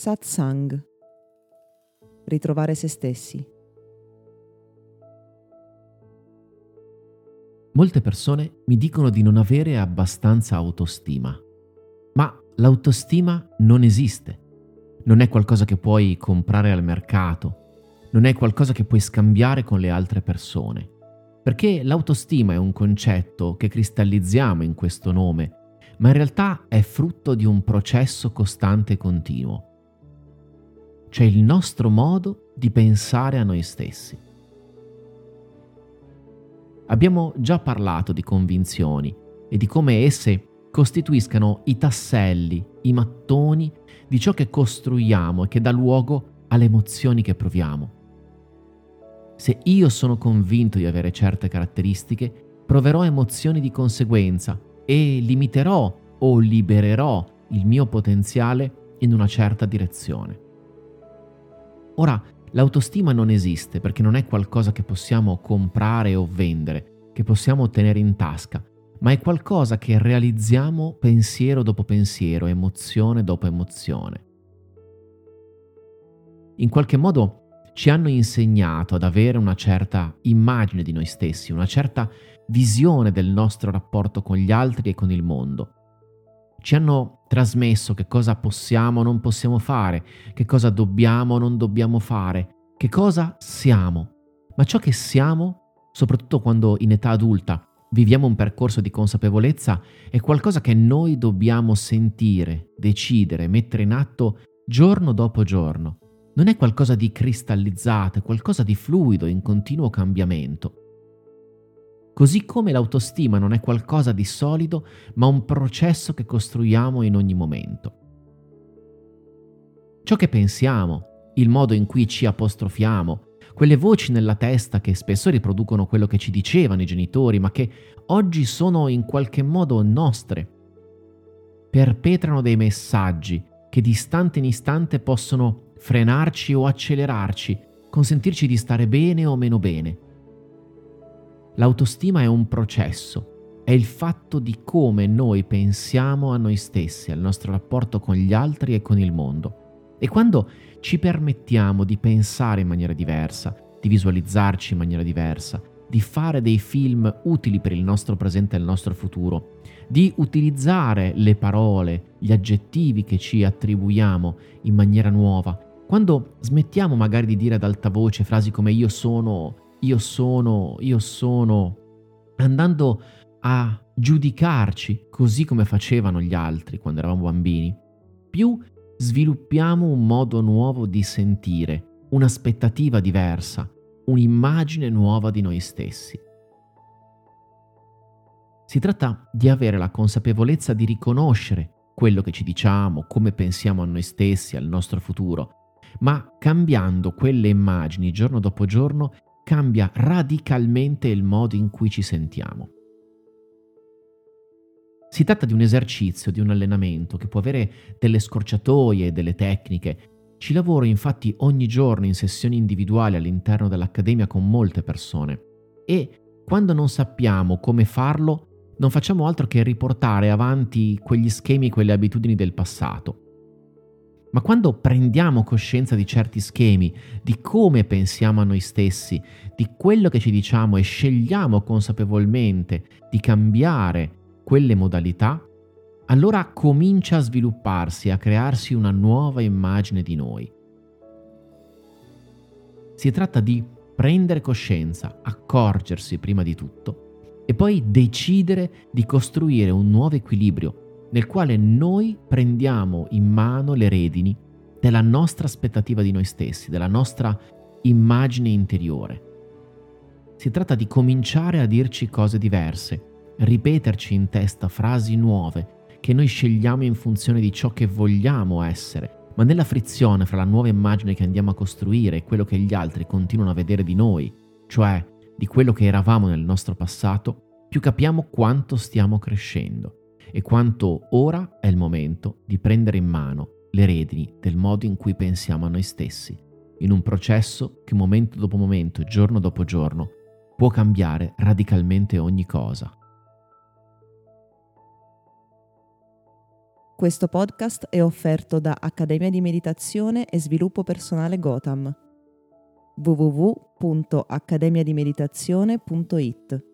Satsang. Ritrovare se stessi. Molte persone mi dicono di non avere abbastanza autostima, ma l'autostima non esiste. Non è qualcosa che puoi comprare al mercato, non è qualcosa che puoi scambiare con le altre persone, perché l'autostima è un concetto che cristallizziamo in questo nome, ma in realtà è frutto di un processo costante e continuo. C'è il nostro modo di pensare a noi stessi. Abbiamo già parlato di convinzioni e di come esse costituiscano i tasselli, i mattoni di ciò che costruiamo e che dà luogo alle emozioni che proviamo. Se io sono convinto di avere certe caratteristiche, proverò emozioni di conseguenza e limiterò o libererò il mio potenziale in una certa direzione. Ora, l'autostima non esiste perché non è qualcosa che possiamo comprare o vendere, che possiamo tenere in tasca, ma è qualcosa che realizziamo pensiero dopo pensiero, emozione dopo emozione. In qualche modo ci hanno insegnato ad avere una certa immagine di noi stessi, una certa visione del nostro rapporto con gli altri e con il mondo. Ci hanno trasmesso che cosa possiamo o non possiamo fare, che cosa dobbiamo o non dobbiamo fare, che cosa siamo. Ma ciò che siamo, soprattutto quando in età adulta viviamo un percorso di consapevolezza, è qualcosa che noi dobbiamo sentire, decidere, mettere in atto giorno dopo giorno non è qualcosa di cristallizzato, è qualcosa di fluido, in continuo cambiamento. Così come l'autostima non è qualcosa di solido, ma un processo che costruiamo in ogni momento. Ciò che pensiamo, il modo in cui ci apostrofiamo, quelle voci nella testa che spesso riproducono quello che ci dicevano i genitori, ma che oggi sono in qualche modo nostre, perpetrano dei messaggi che di istante in istante possono frenarci o accelerarci, consentirci di stare bene o meno bene. L'autostima è un processo, è il fatto di come noi pensiamo a noi stessi, al nostro rapporto con gli altri e con il mondo. E quando ci permettiamo di pensare in maniera diversa, di visualizzarci in maniera diversa, di fare dei film utili per il nostro presente e il nostro futuro, di utilizzare le parole, gli aggettivi che ci attribuiamo in maniera nuova, quando smettiamo magari di dire ad alta voce frasi come io sono, io sono, io sono, andando a giudicarci così come facevano gli altri quando eravamo bambini, più sviluppiamo un modo nuovo di sentire, un'aspettativa diversa, un'immagine nuova di noi stessi. Si tratta di avere la consapevolezza di riconoscere quello che ci diciamo, come pensiamo a noi stessi, al nostro futuro, ma cambiando quelle immagini giorno dopo giorno cambia radicalmente il modo in cui ci sentiamo. Si tratta di un esercizio, di un allenamento che può avere delle scorciatoie, delle tecniche. Ci lavoro infatti ogni giorno in sessioni individuali all'interno dell'Accademia con molte persone e quando non sappiamo come farlo non facciamo altro che riportare avanti quegli schemi quelle abitudini del passato ma quando prendiamo coscienza di certi schemi, di come pensiamo a noi stessi, di quello che ci diciamo e scegliamo consapevolmente di cambiare quelle modalità, allora comincia a svilupparsi, a crearsi una nuova immagine di noi. Si tratta di prendere coscienza, accorgersi prima di tutto e poi decidere di costruire un nuovo equilibrio nel quale noi prendiamo in mano le redini della nostra aspettativa di noi stessi, della nostra immagine interiore. Si tratta di cominciare a dirci cose diverse, ripeterci in testa frasi nuove che noi scegliamo in funzione di ciò che vogliamo essere, ma nella frizione fra la nuova immagine che andiamo a costruire e quello che gli altri continuano a vedere di noi, cioè di quello che eravamo nel nostro passato, più capiamo quanto stiamo crescendo e quanto ora è il momento di prendere in mano le redini del modo in cui pensiamo a noi stessi, in un processo che momento dopo momento, giorno dopo giorno, può cambiare radicalmente ogni cosa. Questo podcast è offerto da Accademia di Meditazione e Sviluppo Personale Gotham www.accademiadimeditazione.it